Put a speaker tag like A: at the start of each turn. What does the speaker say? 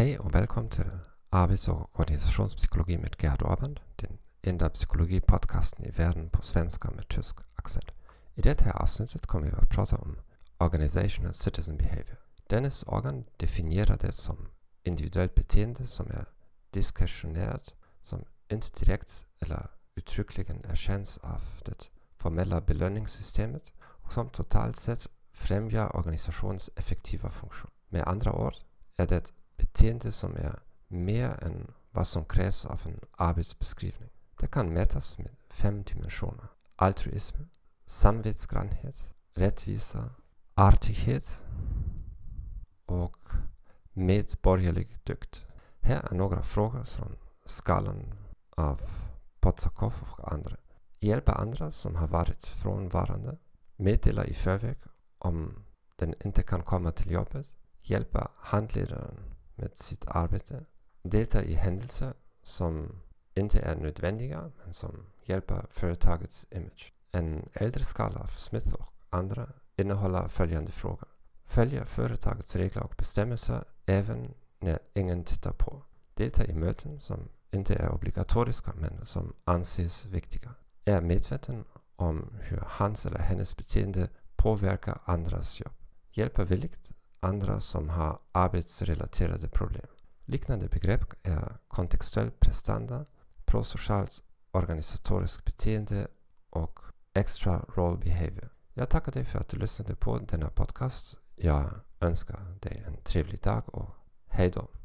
A: Välkommen till Arbets och organisationspsykologi med Gerhard Orban, den enda psykologipodcasten i världen på svenska med tysk accent. I det här avsnittet kommer vi att prata om Organization and Citizen Behavior. Dennis Organ definierar det som individuellt beteende som är diskretionärt, som inte direkt eller uttryckligen erkänns av det formella belöningssystemet och som totalt sett främjar funktion. Med andra ord är det beteende som är mer än vad som krävs av en arbetsbeskrivning. Det kan mätas med fem dimensioner. Altruism, samvetsgrannhet, rättvisa, artighet och medborgerlig dygd. Här är några frågor från skalan av Potsakov och andra. Hjälpa andra som har varit frånvarande. Meddela i förväg om den inte kan komma till jobbet. Hjälpa handledaren med sitt arbete. Delta i händelser som inte är nödvändiga men som hjälper företagets image. En äldre skala av Smith och andra innehåller följande frågor. Följer företagets regler och bestämmelser även när ingen tittar på. Delta i möten som inte är obligatoriska men som anses viktiga. Är medveten om hur hans eller hennes beteende påverkar andras jobb. Hjälper villigt andra som har arbetsrelaterade problem. Liknande begrepp är kontextuell prestanda, prosocialt organisatoriskt beteende och extra role behavior. Jag tackar dig för att du lyssnade på denna podcast. Jag önskar dig en trevlig dag och hej då!